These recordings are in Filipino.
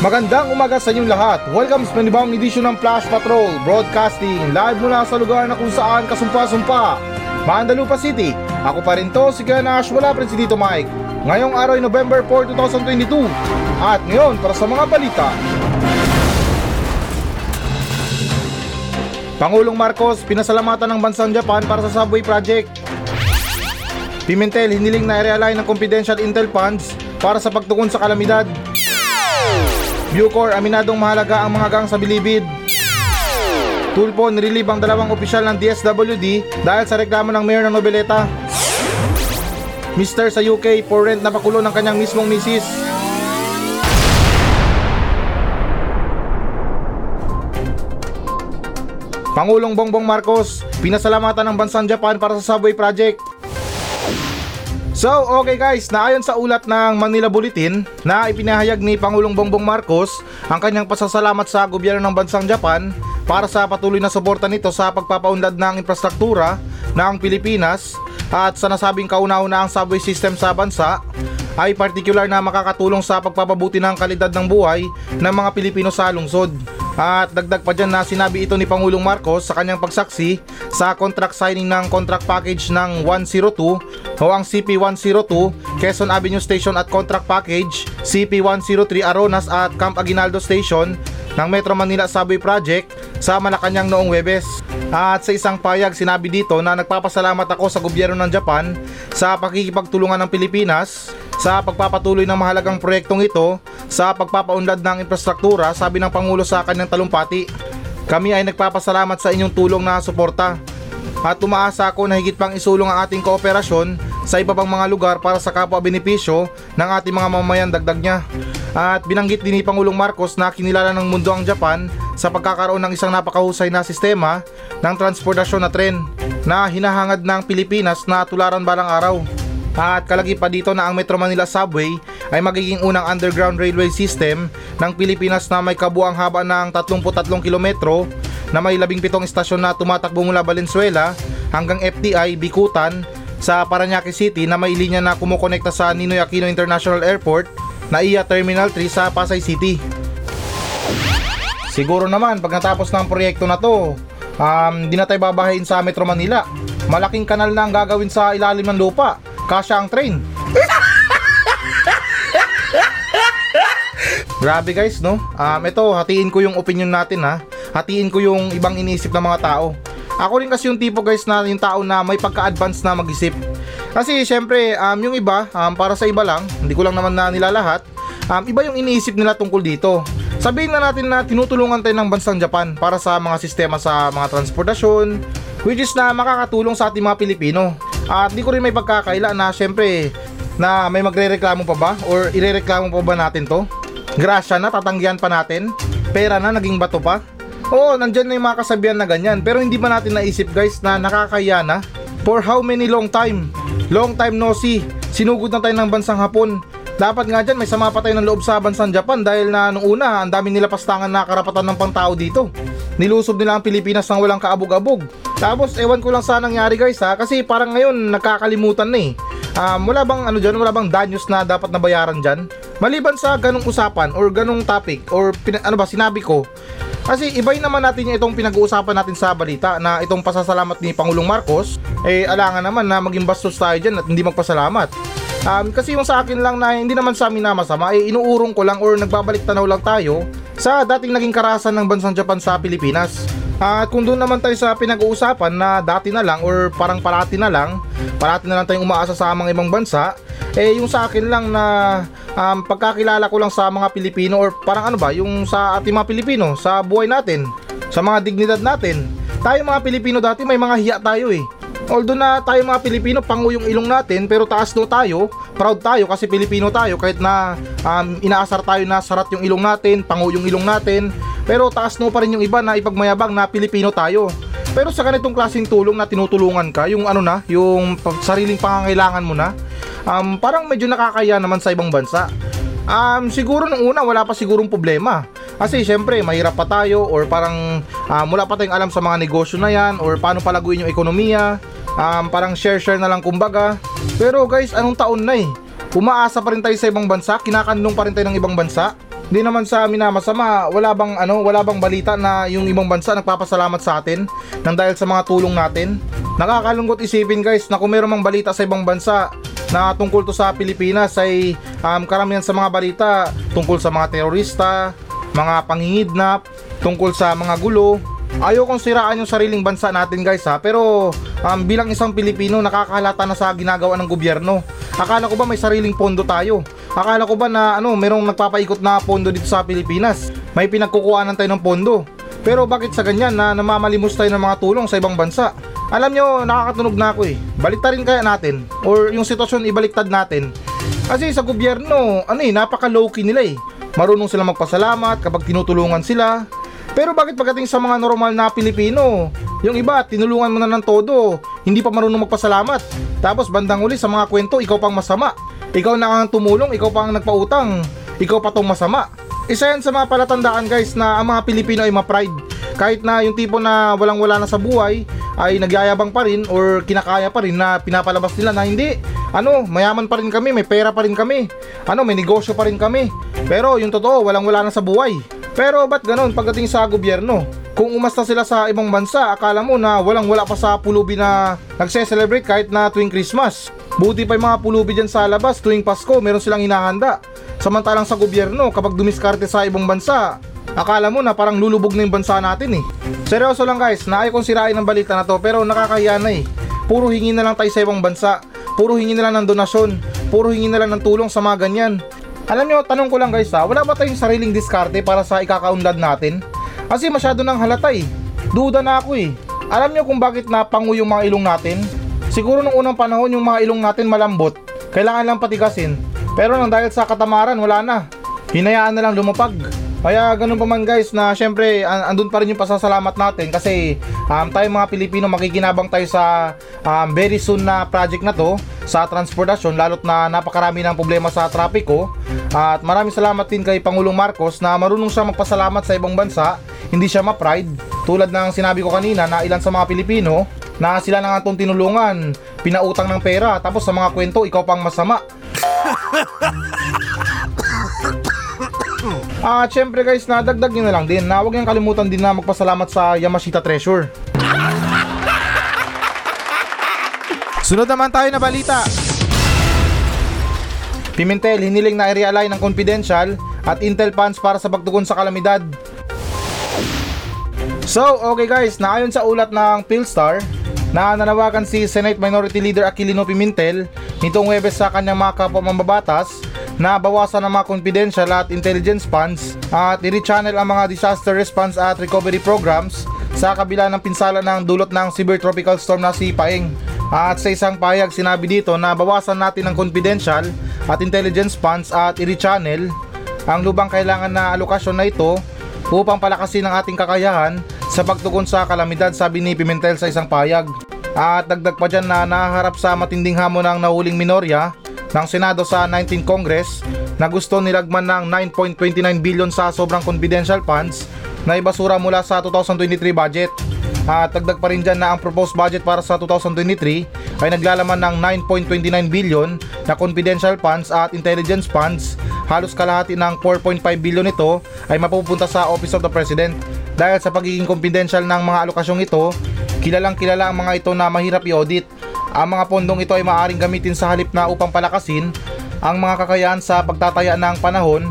Magandang umaga sa inyong lahat. Welcome sa panibawang edisyon ng Flash Patrol Broadcasting live mula sa lugar na kung saan kasumpa-sumpa. Mandalupa City. Ako pa rin to, si Kuya Nash, wala pa si Tito Mike. Ngayong araw ay November 4, 2022. At ngayon, para sa mga balita. Pangulong Marcos, pinasalamatan ng bansang Japan para sa subway project. Pimentel, hiniling na i-realign ng confidential intel funds para sa pagtukon sa kalamidad. Bucor, aminadong mahalaga ang mga gang sa bilibid. Tulpo, nirelieve ang dalawang opisyal ng DSWD dahil sa reklamo ng mayor ng Nobeleta. Mister sa UK, for rent na pakulo ng kanyang mismong misis. Pangulong Bongbong Marcos, pinasalamatan ng bansang Japan para sa subway project. So, okay guys, naayon sa ulat ng Manila Bulletin na ipinahayag ni Pangulong Bongbong Marcos ang kanyang pasasalamat sa gobyerno ng bansang Japan para sa patuloy na suporta nito sa pagpapaunlad ng infrastruktura ng Pilipinas at sa nasabing kauna-una ang subway system sa bansa ay particular na makakatulong sa pagpapabuti ng kalidad ng buhay ng mga Pilipino sa lungsod. At dagdag pa dyan na sinabi ito ni Pangulong Marcos sa kanyang pagsaksi sa contract signing ng contract package ng 102 o ang CP102 Quezon Avenue Station at contract package CP103 Aronas at Camp Aguinaldo Station ng Metro Manila Subway Project sa Malacanang noong Webes. At sa isang payag sinabi dito na nagpapasalamat ako sa gobyerno ng Japan sa pakikipagtulungan ng Pilipinas sa pagpapatuloy ng mahalagang proyektong ito sa pagpapaunlad ng infrastruktura sabi ng Pangulo sa kanyang talumpati. Kami ay nagpapasalamat sa inyong tulong na suporta at umaasa ako na higit pang isulong ang ating kooperasyon sa iba pang mga lugar para sa kapwa benepisyo ng ating mga mamamayan dagdag niya. At binanggit din ni Pangulong Marcos na kinilala ng mundo ang Japan sa pagkakaroon ng isang napakahusay na sistema ng transportasyon na tren na hinahangad ng Pilipinas na tularan balang araw. At kalagi pa dito na ang Metro Manila Subway ay magiging unang underground railway system ng Pilipinas na may kabuang haba ng 33 kilometro na may 17 istasyon na tumatakbo mula Valenzuela hanggang FTI, Bikutan sa Paranaque City na may linya na kumukonekta sa Ninoy Aquino International Airport na iya Terminal 3 sa Pasay City. Siguro naman pag natapos ng proyekto na to, um, di na tayo babahayin sa Metro Manila. Malaking kanal na ang gagawin sa ilalim ng lupa. Kasya ang train. Grabe guys, no? Um, ito, hatiin ko yung opinion natin ha. Hatiin ko yung ibang iniisip ng mga tao. Ako rin kasi yung tipo guys na yung tao na may pagka-advance na mag-isip. Kasi syempre, um, yung iba, um, para sa iba lang, hindi ko lang naman na nilalahat, um, iba yung iniisip nila tungkol dito. Sabihin na natin na tinutulungan tayo ng bansang Japan para sa mga sistema sa mga transportasyon, which is na makakatulong sa ating mga Pilipino. At di ko rin may pagkakaila na syempre na may magre-reklamo pa ba or irereklamo pa ba natin to? Grasya na, tatanggihan pa natin? Pera na, naging bato pa? Oo, nandyan na yung mga kasabihan na ganyan. Pero hindi ba natin naisip guys na nakakaya na? For how many long time? Long time no see. Sinugod na tayo ng bansang Hapon. Dapat nga dyan may sama pa tayo ng loob sa bansang Japan dahil na nung una ang dami nila pastangan na karapatan ng pangtao dito. Nilusob nila ang Pilipinas ng walang kaabog-abog. Tapos ewan ko lang sa nangyari guys ha kasi parang ngayon nakakalimutan na eh. Um, wala bang ano dyan, wala bang danyos na dapat nabayaran dyan? Maliban sa ganong usapan or ganong topic or pina, ano ba sinabi ko, kasi ibay naman natin yung itong pinag-uusapan natin sa balita na itong pasasalamat ni Pangulong Marcos, eh alangan naman na maging bastos tayo dyan at hindi magpasalamat. Um, kasi yung sa akin lang na hindi naman sa amin na masama, eh inuurong ko lang or nagbabalik tanaw lang tayo sa dating naging karasan ng bansang Japan sa Pilipinas. At kung doon naman tayo sa pinag-uusapan na dati na lang or parang parati na lang, parati na lang tayong umaasa sa mga ibang bansa, eh yung sa akin lang na um, pagkakilala ko lang sa mga Pilipino or parang ano ba, yung sa ating mga Pilipino, sa buhay natin, sa mga dignidad natin. Tayo mga Pilipino dati may mga hiya tayo eh. Although na tayo mga Pilipino, pangu yung ilong natin, pero taas no tayo, proud tayo kasi Pilipino tayo kahit na um, inaasar tayo na sarat yung ilong natin, pangu yung ilong natin, pero taas no pa rin yung iba na ipagmayabang na Pilipino tayo. Pero sa ganitong klaseng tulong na tinutulungan ka, yung ano na, yung sariling pangangailangan mo na, um, parang medyo nakakaya naman sa ibang bansa. Um, siguro nung una wala pa sigurong problema. Kasi syempre mahirap pa tayo or parang um, wala pa tayong alam sa mga negosyo na yan or paano palaguin yung ekonomiya. Um, parang share-share na lang kumbaga. Pero guys, anong taon na eh? Umaasa pa rin tayo sa ibang bansa, kinakanlong pa rin tayo ng ibang bansa. Di naman sa amin na masama, wala bang ano, wala bang balita na yung ibang bansa nagpapasalamat sa atin nang dahil sa mga tulong natin? Nakakalungkot isipin guys na kung meron mang balita sa ibang bansa na tungkol to sa Pilipinas ay um, karamihan sa mga balita tungkol sa mga terorista, mga pangingidnap, tungkol sa mga gulo. Ayaw kong siraan yung sariling bansa natin guys ha, pero um, bilang isang Pilipino nakakahalata na sa ginagawa ng gobyerno. Akala ko ba may sariling pondo tayo? Akala ko ba na ano, merong nagpapaikot na pondo dito sa Pilipinas? May pinagkukuhanan tayo ng pondo. Pero bakit sa ganyan na namamalimos tayo ng mga tulong sa ibang bansa? Alam nyo, nakakatunog na ako eh. Baliktarin kaya natin. Or yung sitwasyon ibaliktad natin. Kasi sa gobyerno, ano eh, napaka low-key nila eh. Marunong sila magpasalamat kapag tinutulungan sila. Pero bakit pagdating sa mga normal na Pilipino, yung iba tinulungan mo na ng todo, hindi pa marunong magpasalamat. Tapos bandang uli sa mga kwento, ikaw pang masama. Ikaw na ang tumulong, ikaw pang nagpautang. Ikaw pa tong masama. Isa yan sa mga palatandaan guys na ang mga Pilipino ay ma-pride. Kahit na yung tipo na walang wala na sa buhay ay nagyayabang pa rin or kinakaya pa rin na pinapalabas nila na hindi. Ano, mayaman pa rin kami, may pera pa rin kami. Ano, may negosyo pa rin kami. Pero yung totoo, walang wala na sa buhay. Pero ba't ganon pagdating sa gobyerno? Kung umasta sila sa ibang bansa, akala mo na walang wala pa sa pulubi na nagse-celebrate kahit na tuwing Christmas. Buti pa yung mga pulubi dyan sa labas tuwing Pasko, meron silang hinahanda. Samantalang sa gobyerno, kapag dumiskarte sa ibang bansa, akala mo na parang lulubog na yung bansa natin eh. Seryoso lang guys, naayos kong sirain ang balita na to pero nakakahiya na eh. Puro hingi na lang tayo sa ibang bansa, puro hingi na lang ng donasyon, puro hingi na lang ng tulong sa mga ganyan. Alam nyo, tanong ko lang guys ha, wala ba tayong sariling diskarte para sa ikakaunlad natin? Kasi masyado nang halata eh. Duda na ako eh. Alam nyo kung bakit napango yung mga ilong natin? Siguro nung unang panahon yung mga ilong natin malambot, kailangan lang patigasin. Pero nang dahil sa katamaran, wala na. Hinayaan na lang lumapag. Kaya ganun pa man guys na syempre an- andun pa rin yung pasasalamat natin kasi um, tayo mga Pilipino makikinabang tayo sa um, very soon na project na to sa transportasyon lalot na napakarami ng problema sa trapiko. At maraming salamat din kay Pangulong Marcos na marunong siya magpasalamat sa ibang bansa. Hindi siya ma-pride. Tulad ng sinabi ko kanina na ilan sa mga Pilipino na sila na nga itong tinulungan. Pinautang ng pera tapos sa mga kwento ikaw pang masama. At syempre guys, nadagdag nyo na lang din na huwag niyang kalimutan din na magpasalamat sa Yamashita Treasure. Sunod naman tayo na balita. Pimentel, hiniling na i-realign ng confidential at intel funds para sa pagtugon sa kalamidad. So, okay guys, naayon sa ulat ng Philstar na nanawagan si Senate Minority Leader Aquilino Pimentel nitong Webes sa kanyang mga kapwa mambabatas na bawasan ang mga confidential at intelligence funds at i-rechannel ang mga disaster response at recovery programs sa kabila ng pinsala ng dulot ng severe tropical storm na si Paeng. At sa isang pahayag sinabi dito na bawasan natin ang confidential at intelligence funds at i-rechannel ang lubang kailangan na alokasyon na ito upang palakasin ang ating kakayahan sa pagtugon sa kalamidad sabi ni Pimentel sa isang pahayag. At dagdag pa dyan na naharap sa matinding hamon ng nahuling minorya ng Senado sa 19th Congress na gusto nilagman ng 9.29 billion sa sobrang confidential funds na ibasura mula sa 2023 budget. At dagdag pa rin dyan na ang proposed budget para sa 2023 ay naglalaman ng 9.29 billion na confidential funds at intelligence funds. Halos kalahati ng 4.5 billion ito ay mapupunta sa Office of the President. Dahil sa pagiging confidential ng mga alokasyong ito, kilalang kilala ang mga ito na mahirap i-audit ang mga pondong ito ay maaaring gamitin sa halip na upang palakasin ang mga kakayahan sa pagtataya ng panahon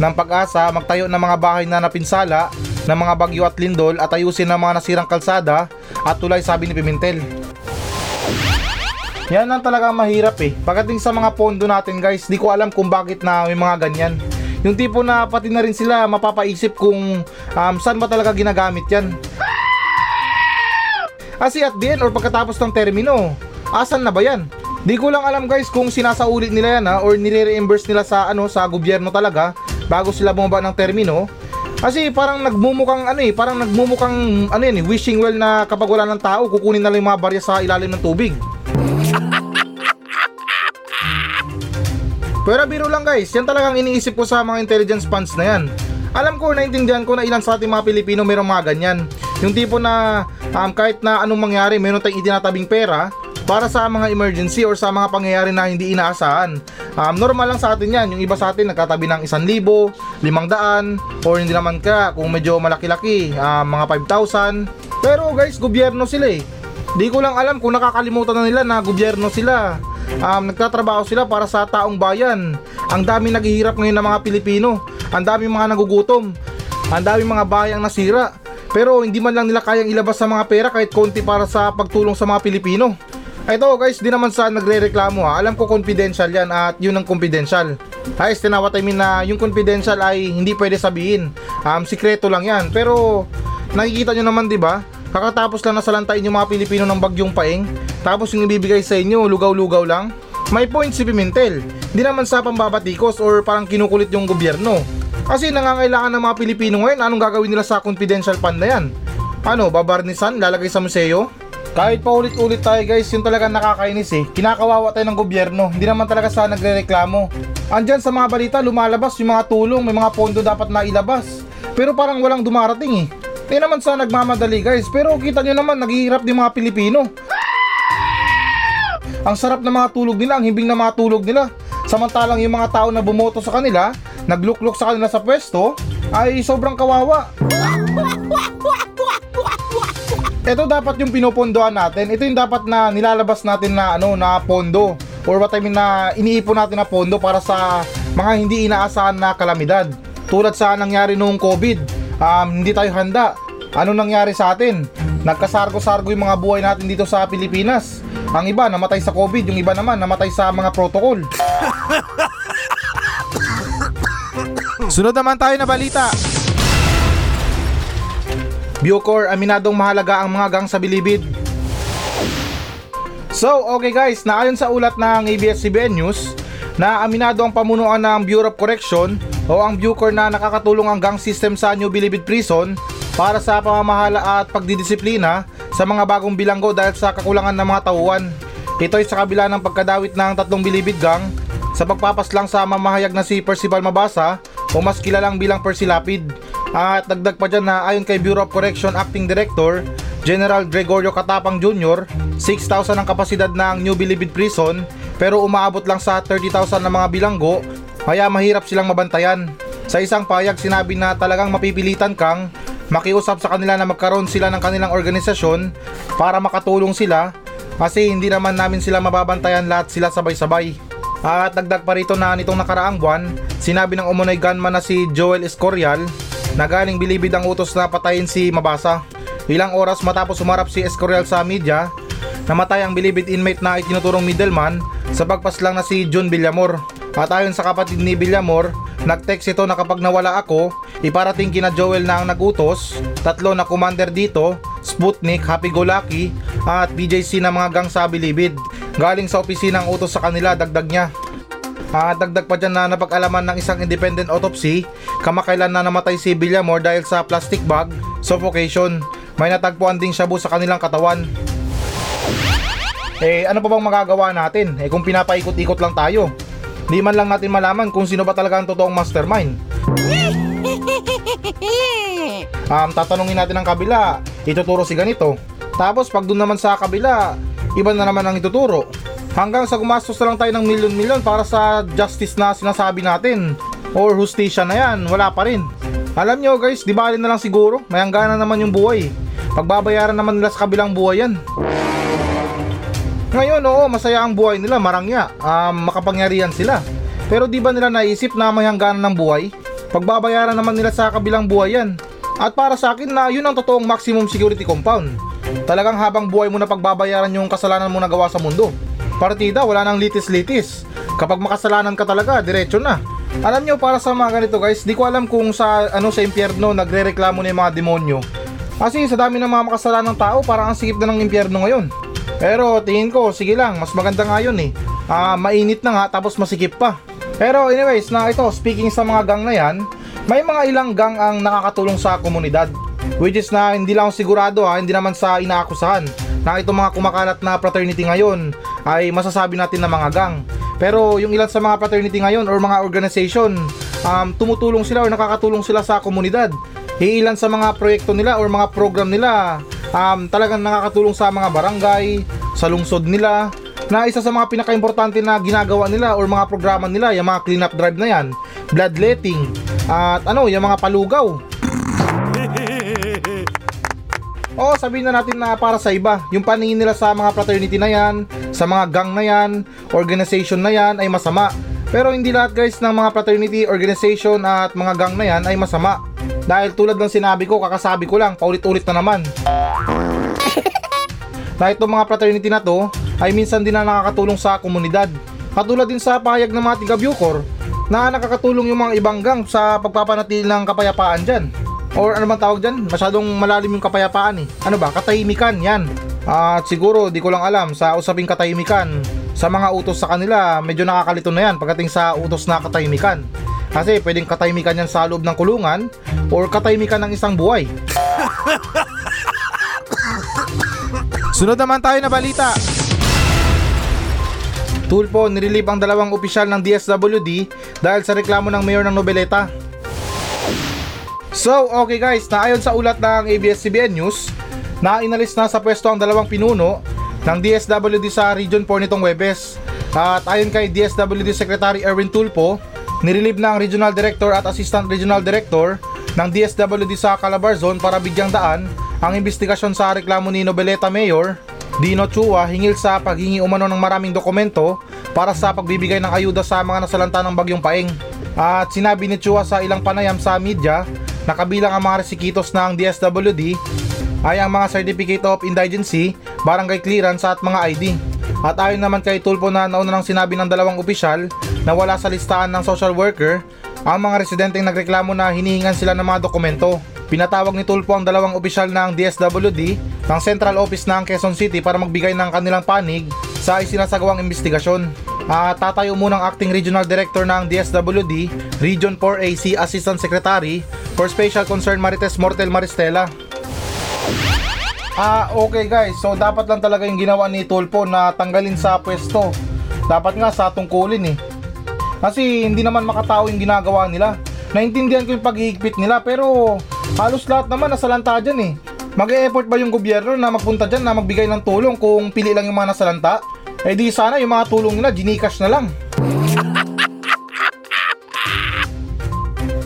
ng pag-asa magtayo ng mga bahay na napinsala ng mga bagyo at lindol at ayusin ang mga nasirang kalsada at tulay sabi ni Pimentel. Yan ang talagang mahirap eh. Pagdating sa mga pondo natin guys, di ko alam kung bakit na may mga ganyan. Yung tipo na pati na rin sila mapapaisip kung um, saan ba talaga ginagamit yan. Kasi at the end or pagkatapos ng termino, asan na ba yan? Di ko lang alam guys kung sinasaulit nila yan ha or nire-reimburse nila sa ano sa gobyerno talaga bago sila bumaba ng termino. Kasi parang nagmumukang ano eh, parang nagmumukang ano yan eh, wishing well na kapag wala ng tao, kukunin na lang yung mga barya sa ilalim ng tubig. Pero biro lang guys, yan talagang iniisip ko sa mga intelligence funds na yan. Alam ko, naintindihan ko na ilan sa ating mga Pilipino mayroong mga ganyan. Yung tipo na um, kahit na anong mangyari, meron tayong itinatabing pera para sa mga emergency or sa mga pangyayari na hindi inaasahan. Um, normal lang sa atin yan. Yung iba sa atin nagtatabi ng 1,000, 500, or hindi naman ka kung medyo malaki-laki, um, mga 5,000. Pero guys, gobyerno sila eh. Di ko lang alam kung nakakalimutan na nila na gobyerno sila. Um, nagtatrabaho sila para sa taong bayan. Ang dami naghihirap ngayon ng mga Pilipino. Ang dami mga nagugutom. Ang dami mga bayang nasira. Pero hindi man lang nila kayang ilabas sa mga pera kahit konti para sa pagtulong sa mga Pilipino. Ito guys, di naman sa nagre-reklamo ha. Alam ko confidential yan at yun ang confidential. Guys, tinawat I mean na yung confidential ay hindi pwede sabihin. Um, sikreto lang yan. Pero nakikita nyo naman di ba? Kakatapos lang nasalantain yung mga Pilipino ng bagyong paeng. Tapos yung ibibigay sa inyo, lugaw-lugaw lang. May point si Pimentel. Di naman sa pambabatikos or parang kinukulit yung gobyerno. Kasi nangangailangan ng mga Pilipino ngayon, anong gagawin nila sa confidential fund na yan? Ano, babarnisan, lalagay sa museo? Kahit pa ulit-ulit tayo guys, yun talaga nakakainis eh. Kinakawawa tayo ng gobyerno, hindi naman talaga sa nagre-reklamo. Andyan sa mga balita, lumalabas yung mga tulong, may mga pondo dapat na ilabas. Pero parang walang dumarating eh. Hindi naman sa nagmamadali guys, pero kita nyo naman, naghihirap din mga Pilipino. Ang sarap ng mga tulog nila, ang himbing ng mga tulog nila. Samantalang yung mga tao na bumoto sa kanila, nagluklok sa kanila sa pwesto, ay sobrang kawawa. Ito dapat yung pinopondohan natin. Ito yung dapat na nilalabas natin na ano na pondo or what I mean na iniipon natin na pondo para sa mga hindi inaasahan na kalamidad. Tulad sa nangyari noong COVID, um, hindi tayo handa. Ano nangyari sa atin? Nagkasargo-sargo yung mga buhay natin dito sa Pilipinas. Ang iba namatay sa COVID, yung iba naman namatay sa mga protocol. Sunod naman tayo na balita. Bucor, aminadong mahalaga ang mga gang sa bilibid. So, okay guys, naayon sa ulat ng ABS-CBN News, na aminado ang pamunuan ng Bureau of Correction o ang Bucor na nakakatulong ang gang system sa New Bilibid Prison para sa pamamahala at pagdidisiplina sa mga bagong bilanggo dahil sa kakulangan ng mga tauhan. Ito ay sa kabila ng pagkadawit ng tatlong bilibid gang sa pagpapaslang sa mamahayag na si Percival Mabasa o mas kilalang bilang Percy Lapid. At dagdag pa dyan na ayon kay Bureau of Correction Acting Director General Gregorio Katapang Jr., 6,000 ang kapasidad ng New Bilibid Prison pero umaabot lang sa 30,000 na mga bilanggo kaya mahirap silang mabantayan. Sa isang payag sinabi na talagang mapipilitan kang makiusap sa kanila na magkaroon sila ng kanilang organisasyon para makatulong sila kasi hindi naman namin sila mababantayan lahat sila sabay-sabay. At dagdag pa rito na nitong nakaraang buwan, sinabi ng umunoy gunman na si Joel Escorial na galing bilibid ang utos na patayin si Mabasa. Ilang oras matapos umarap si Escorial sa media, namatay ang bilibid inmate na itinuturong middleman sa pagpaslang na si John Villamor. At ayon sa kapatid ni Villamor, nag-text ito na kapag nawala ako, iparating kina Joel na ang nagutos, tatlo na commander dito, Sputnik, Happy Go Lucky, at BJC na mga gang sa bilibid. Galing sa opisina ang utos sa kanila, dagdag niya. At dagdag pa dyan na napag-alaman ng isang independent autopsy, kamakailan na namatay si Villamor dahil sa plastic bag, suffocation. May natagpuan ding shabu sa kanilang katawan. Eh ano pa bang magagawa natin? Eh kung pinapaikot-ikot lang tayo. Di man lang natin malaman kung sino ba talaga ang totoong mastermind. Um, tatanungin natin ang kabila, ituturo si ganito. Tapos pag doon naman sa kabila, iba na naman ang ituturo. Hanggang sa gumastos na lang tayo ng milyon-milyon para sa justice na sinasabi natin. Or hustisya na yan, wala pa rin. Alam nyo guys, di bali na lang siguro, may hangganan naman yung buhay. Pagbabayaran naman nila sa kabilang buhay yan. Ngayon, oo, masaya ang buhay nila, marangya, um, makapangyarihan sila. Pero di ba nila naisip na may hangganan ng buhay? Pagbabayaran naman nila sa kabilang buhay yan. At para sa akin na yun ang totoong maximum security compound. Talagang habang buhay mo na pagbabayaran yung kasalanan mo nagawa sa mundo. Partida, wala nang litis-litis. Kapag makasalanan ka talaga, diretso na. Alam nyo, para sa mga ganito guys, di ko alam kung sa ano sa impyerno nagre-reklamo na mga demonyo. Kasi sa dami ng mga makasalanang tao, parang ang sikip na ng impyerno ngayon. Pero tingin ko, sige lang, mas maganda nga yun eh. Ah, mainit na nga, tapos masikip pa. Pero anyways, na ito, speaking sa mga gang na yan, may mga ilang gang ang nakakatulong sa komunidad. Which is na hindi lang sigurado ha, hindi naman sa inaakusahan na itong mga kumakalat na fraternity ngayon ay masasabi natin na mga gang. Pero yung ilan sa mga fraternity ngayon or mga organization, um, tumutulong sila or nakakatulong sila sa komunidad. Iilan sa mga proyekto nila or mga program nila um, talagang nakakatulong sa mga barangay, sa lungsod nila, na isa sa mga pinaka-importante na ginagawa nila or mga programa nila, yung mga cleanup drive na yan, bloodletting, at ano, yung mga palugaw. Oo, sabihin na natin na para sa iba, yung paningin nila sa mga fraternity na yan, sa mga gang na yan, organization na yan ay masama. Pero hindi lahat guys ng mga fraternity, organization at mga gang na yan ay masama. Dahil tulad ng sinabi ko, kakasabi ko lang, paulit-ulit na naman. na itong mga fraternity na to ay minsan din na nakakatulong sa komunidad. Katulad din sa pahayag ng mga tiga na nakakatulong yung mga ibang gang sa pagpapanatili ng kapayapaan dyan. Or ano bang tawag dyan? Masyadong malalim yung kapayapaan eh. Ano ba? Katahimikan, yan. At siguro, di ko lang alam, sa usaping katahimikan, sa mga utos sa kanila, medyo nakakalito na yan pagdating sa utos na katahimikan. Kasi pwedeng katahimikan yan sa loob ng kulungan or katahimikan ng isang buhay. Sunod naman tayo na balita. Tulpo, nirelieve ang dalawang opisyal ng DSWD dahil sa reklamo ng mayor ng Nobeleta. So, okay guys, na ayon sa ulat ng ABS-CBN News, na inalis na sa pwesto ang dalawang pinuno ng DSWD sa Region 4 nitong Webes. At ayon kay DSWD Secretary Erwin Tulpo, nirelieve na ang Regional Director at Assistant Regional Director ng DSWD sa Calabar Zone para bigyang daan ang investigasyon sa reklamo ni Nobeleta Mayor Dino Chua hingil sa paghingi umano ng maraming dokumento para sa pagbibigay ng ayuda sa mga nasalanta ng bagyong paeng. At sinabi ni Chua sa ilang panayam sa media na kabilang ang mga resikitos ng DSWD ay ang mga Certificate of Indigency, Barangay Clearance at mga ID. At ayon naman kay Tulpo na nauna nang sinabi ng dalawang opisyal na wala sa listahan ng social worker ang mga residenteng nagreklamo na hinihingan sila ng mga dokumento. Pinatawag ni Tulpo ang dalawang opisyal ng DSWD ng Central Office ng Quezon City para magbigay ng kanilang panig sa isinasagawang investigasyon. At tatayo munang acting regional director ng DSWD, Region 4A si Assistant Secretary for Special Concern Marites Mortel Maristela. Ah, okay guys. So dapat lang talaga yung ginawa ni Tulpo na tanggalin sa pwesto. Dapat nga sa tungkulin eh. Kasi hindi naman makatao yung ginagawa nila. Naintindihan ko yung paghihigpit nila pero halos lahat naman nasalanta dyan eh. Mag-e-effort ba yung gobyerno na magpunta dyan na magbigay ng tulong kung pili lang yung mga nasalanta? Eh di sana yung mga tulong nila ginikash na lang.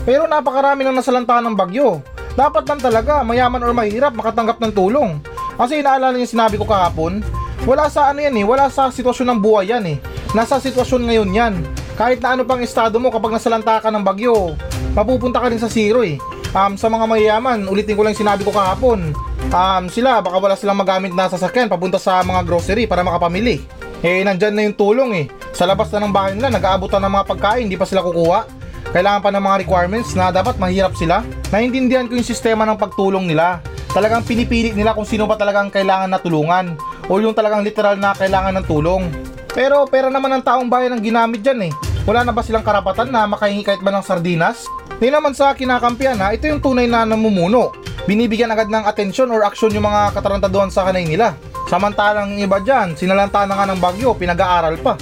Pero napakarami ng nasalanta ng bagyo. Dapat lang talaga, mayaman or mahirap, makatanggap ng tulong. Kasi naalala niyo sinabi ko kahapon, wala sa ano yan eh, wala sa sitwasyon ng buhay yan eh. Nasa sitwasyon ngayon yan. Kahit na ano pang estado mo kapag nasalanta ka ng bagyo, mapupunta ka rin sa zero eh. Um, sa mga mayayaman, ulitin ko lang sinabi ko kahapon, um, sila baka wala silang magamit na sasakyan papunta sa mga grocery para makapamili. Eh, nandyan na yung tulong eh. Sa labas na ng bahay nila, nag-aabutan ng mga pagkain, hindi pa sila kukuha kailangan pa ng mga requirements na dapat mahirap sila. Naintindihan ko yung sistema ng pagtulong nila. Talagang pinipili nila kung sino ba talagang kailangan na tulungan o yung talagang literal na kailangan ng tulong. Pero pera naman ng taong bayan ang ginamit dyan eh. Wala na ba silang karapatan na makahingi kahit ba ng sardinas? Di naman sa kinakampiyan ha, ito yung tunay na namumuno. Binibigyan agad ng atensyon or aksyon yung mga katarantaduhan sa kanay nila. Samantalang iba dyan, sinalanta na nga ng bagyo, pinag-aaral pa.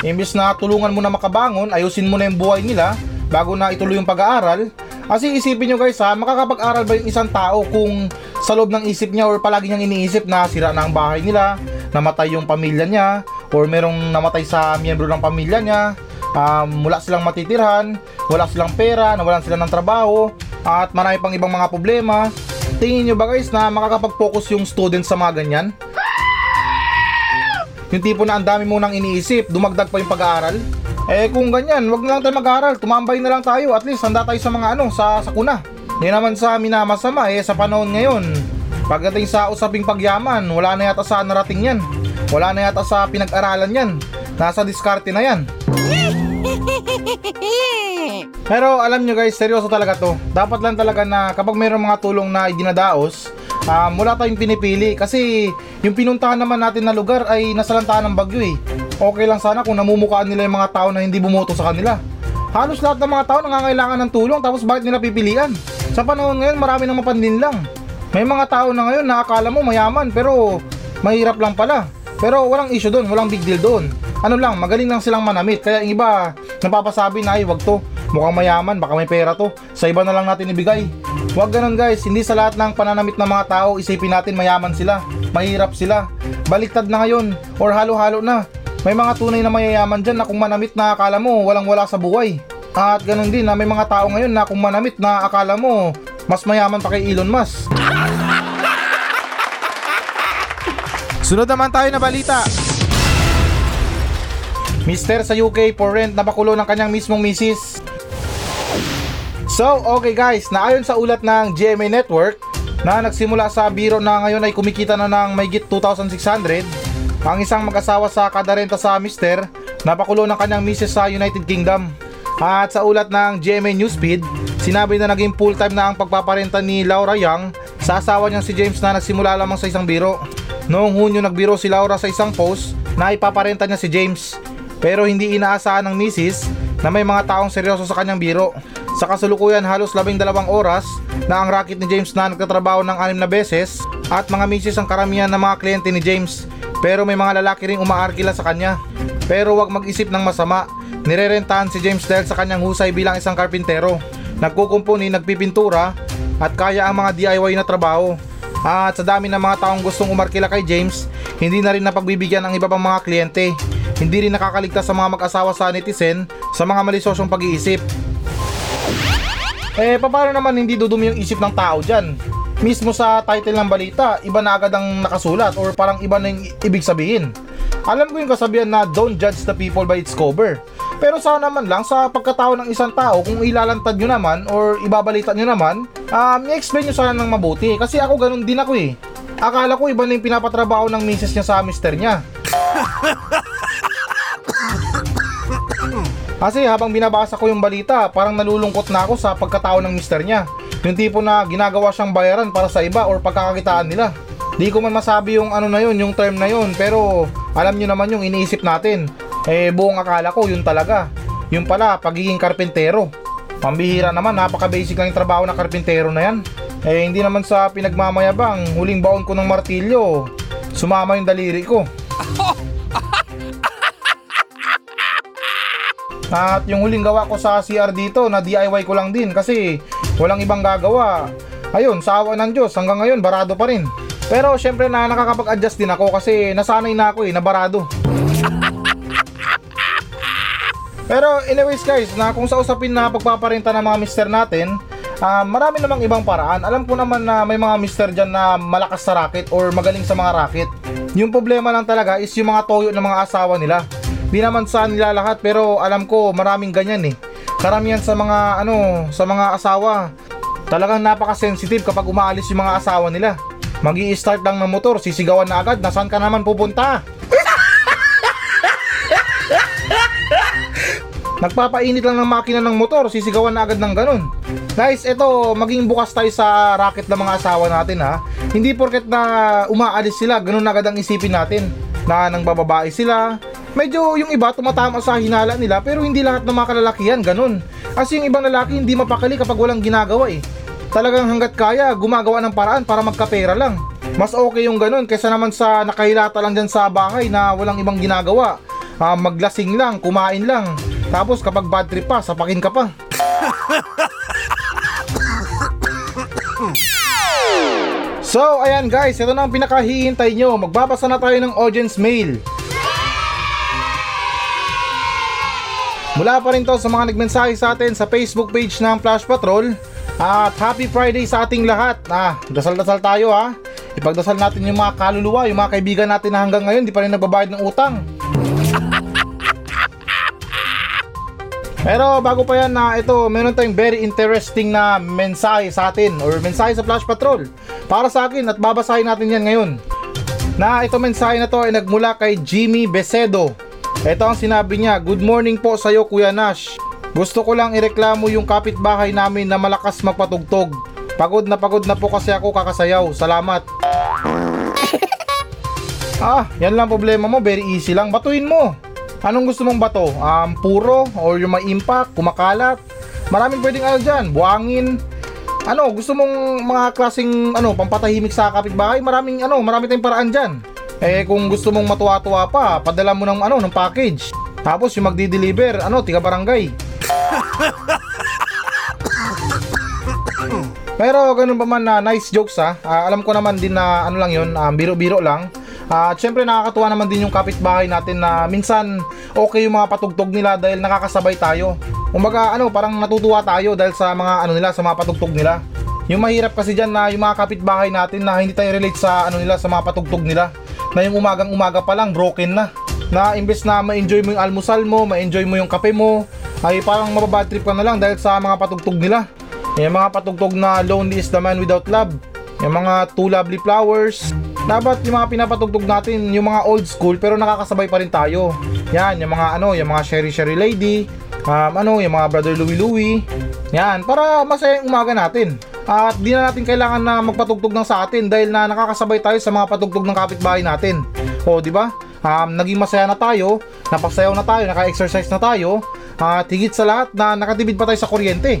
Imbis na tulungan mo na makabangon, ayusin mo na yung buhay nila bago na ituloy yung pag-aaral. Kasi isipin nyo guys ha, makakapag-aral ba yung isang tao kung sa loob ng isip niya or palagi niyang iniisip na sira na ang bahay nila, namatay yung pamilya niya, or merong namatay sa miyembro ng pamilya niya, um, wala silang matitirhan, wala silang pera, nawalan sila ng trabaho, at marami pang ibang mga problema. Tingin nyo ba guys na makakapag-focus yung student sa mga ganyan? Yung tipo na ang dami mo nang iniisip, dumagdag pa yung pag-aaral. Eh kung ganyan, wag na lang tayo mag-aaral, tumambay na lang tayo, at least handa tayo sa mga ano, sa sakuna. Hindi naman sa amin na masama eh, sa panahon ngayon. Pagdating sa usaping pagyaman, wala na yata sa narating yan. Wala na yata sa pinag-aralan yan. Nasa diskarte na yan. Pero alam nyo guys, seryoso talaga to. Dapat lang talaga na kapag mayroong mga tulong na idinadaos, um, wala tayong pinipili kasi yung pinuntahan naman natin na lugar ay nasalantaan ng bagyo eh. Okay lang sana kung namumukaan nila yung mga tao na hindi bumoto sa kanila. Halos lahat ng mga tao nangangailangan ng tulong tapos bakit nila pipilian? Sa panahon ngayon marami nang mapandin lang. May mga tao na ngayon na akala mo mayaman pero mahirap lang pala. Pero walang issue doon, walang big deal doon. Ano lang, magaling lang silang manamit. Kaya yung iba, napapasabi na ay wag to. Mukhang mayaman, baka may pera to. Sa iba na lang natin ibigay. Huwag ganun guys, hindi sa lahat ng pananamit ng mga tao isipin natin mayaman sila. mahirap sila. Baliktad na ngayon or halo-halo na. May mga tunay na mayayaman dyan na kung manamit na akala mo walang wala sa buhay. At ganun din na may mga tao ngayon na kung manamit na akala mo mas mayaman pa kay Elon Musk. Sunod naman tayo na balita. Mister sa UK for rent na bakulo ng kanyang mismong misis. So, okay guys, naayon sa ulat ng GMA Network na nagsimula sa biro na ngayon ay kumikita na ng mayigit 2,600 ang isang mag-asawa sa kada renta sa Mister na bakulo ng kanyang misis sa United Kingdom. At sa ulat ng GMA Newsfeed, sinabi na naging full-time na ang pagpaparenta ni Laura Young sa asawa niyang si James na nagsimula lamang sa isang biro. Noong Hunyo nagbiro si Laura sa isang post na ipaparenta niya si James. Pero hindi inaasahan ng misis na may mga taong seryoso sa kanyang biro. Sa kasulukuyan halos labing dalawang oras na ang racket ni James na nagtatrabaho ng anim na beses at mga misis ang karamihan ng mga kliyente ni James. Pero may mga lalaki ring umaarkila sa kanya. Pero wag mag-isip ng masama, nirerentahan si James dahil sa kanyang husay bilang isang karpintero. Nagkukumpuni, nagpipintura at kaya ang mga DIY na trabaho. At sa dami ng mga taong gustong umarkila kay James, hindi na rin napagbibigyan ang iba pang mga kliyente. Hindi rin nakakaligtas sa mga mag-asawa sa netizen sa mga malisosyong pag-iisip. Eh, paano naman hindi dudumi yung isip ng tao dyan? Mismo sa title ng balita, iba na agad ang nakasulat or parang iba na yung ibig sabihin. Alam ko yung kasabihan na don't judge the people by its cover. Pero sana naman lang sa pagkatao ng isang tao kung ilalantad nyo naman or ibabalita nyo naman, um, i-explain nyo sana ng mabuti. Kasi ako ganun din ako eh. Akala ko iba na yung pinapatrabaho ng misis niya sa mister niya. Kasi habang binabasa ko yung balita, parang nalulungkot na ako sa pagkatao ng mister niya. Yung tipo na ginagawa siyang bayaran para sa iba or pagkakakitaan nila. Di ko man masabi yung ano na yun, yung term na yun, pero alam nyo naman yung iniisip natin. Eh buong akala ko yun talaga. Yung pala, pagiging karpentero. Pambihira naman, napaka-basic lang yung trabaho ng karpentero na yan. Eh hindi naman sa pinagmamayabang, huling baon ko ng martilyo, sumama yung daliri ko. At yung huling gawa ko sa CR dito na DIY ko lang din kasi walang ibang gagawa. Ayun, sa awa ng Diyos, hanggang ngayon barado pa rin. Pero syempre na nakakapag-adjust din ako kasi nasanay na ako eh, na barado. Pero anyways guys, na kung sa usapin na pagpaparenta ng mga mister natin, ah, marami namang ibang paraan. Alam ko naman na may mga mister dyan na malakas sa racket or magaling sa mga racket. Yung problema lang talaga is yung mga toyo ng mga asawa nila. Di naman sa nila lahat pero alam ko maraming ganyan eh. Karamihan sa mga ano, sa mga asawa, talagang napaka-sensitive kapag umaalis yung mga asawa nila. mag start lang ng motor, sisigawan na agad, nasaan ka naman pupunta? Nagpapainit lang ng makina ng motor, sisigawan na agad ng ganun. Guys, ito, maging bukas tayo sa racket ng mga asawa natin ha. Hindi porket na umaalis sila, ganun agad ang isipin natin. Na nang bababae sila. Medyo yung iba tumatama sa hinala nila pero hindi lahat ng mga kalalakihan ganun. Kasi yung ibang lalaki hindi mapakali kapag walang ginagawa eh. Talagang hanggat kaya, gumagawa ng paraan para magkapera lang. Mas okay yung ganun kaysa naman sa nakahilata lang dyan sa bahay na walang ibang ginagawa. Ah, maglasing lang, kumain lang. Tapos kapag bad trip pa, sapakin ka pa. So, ayan guys, ito na ang pinakahihintay nyo. Magbabasa na tayo ng audience mail. Mula pa rin to sa mga nagmensahe sa atin sa Facebook page ng Flash Patrol. At happy Friday sa ating lahat. Ah, dasal-dasal tayo ha. Ipagdasal natin yung mga kaluluwa, yung mga kaibigan natin na hanggang ngayon di pa rin nagbabayad ng utang. Pero bago pa yan na ito, meron tayong very interesting na mensahe sa atin or mensahe sa Flash Patrol para sa akin at babasahin natin yan ngayon. Na ito mensahe na to ay nagmula kay Jimmy Besedo. Ito ang sinabi niya, Good morning po sa iyo Kuya Nash. Gusto ko lang ireklamo yung kapitbahay namin na malakas magpatugtog. Pagod na pagod na po kasi ako kakasayaw. Salamat. ah, yan lang problema mo. Very easy lang. Batuin mo. Anong gusto mong bato? Um, puro? Or yung may impact? Kumakalat? Maraming pwedeng ano dyan. Buhangin? Ano, gusto mong mga klaseng ano, pampatahimik sa kapitbahay? Maraming ano, marami tayong paraan dyan. Eh kung gusto mong matuwa-tuwa pa, padala mo ng ano, ng package. Tapos yung magdi-deliver, ano, tiga barangay. Pero ganun pa man na nice jokes ha. Ah, alam ko naman din na ano lang yun, um, biro-biro lang. Ah, At syempre nakakatuwa naman din yung kapitbahay natin na minsan okay yung mga patugtog nila dahil nakakasabay tayo. Kumbaga ano, parang natutuwa tayo dahil sa mga ano nila, sa mga patugtog nila. Yung mahirap kasi dyan na yung mga kapitbahay natin na hindi tayo relate sa ano nila, sa mga patugtog nila. Na yung umagang umaga pa lang broken na. Na imbes na ma-enjoy mo yung almusal mo, ma-enjoy mo yung kape mo, ay parang mababad trip ka na lang dahil sa mga patugtog nila. Yung mga patugtog na Lonely is the man without love. Yung mga Two Lovely Flowers. Dapat yung mga pinapatugtog natin, yung mga old school pero nakakasabay pa rin tayo. Yan, yung mga ano, yung mga Sherry Sherry Lady. Um, ano, yung mga Brother Louie Louie. Yan, para masaya yung umaga natin. At di na natin kailangan na magpatugtog ng sa atin dahil na nakakasabay tayo sa mga patugtog ng kapitbahay natin. O, di ba? Um, naging masaya na tayo, napasayaw na tayo, naka-exercise na tayo, at higit sa lahat na nakatibid pa tayo sa kuryente.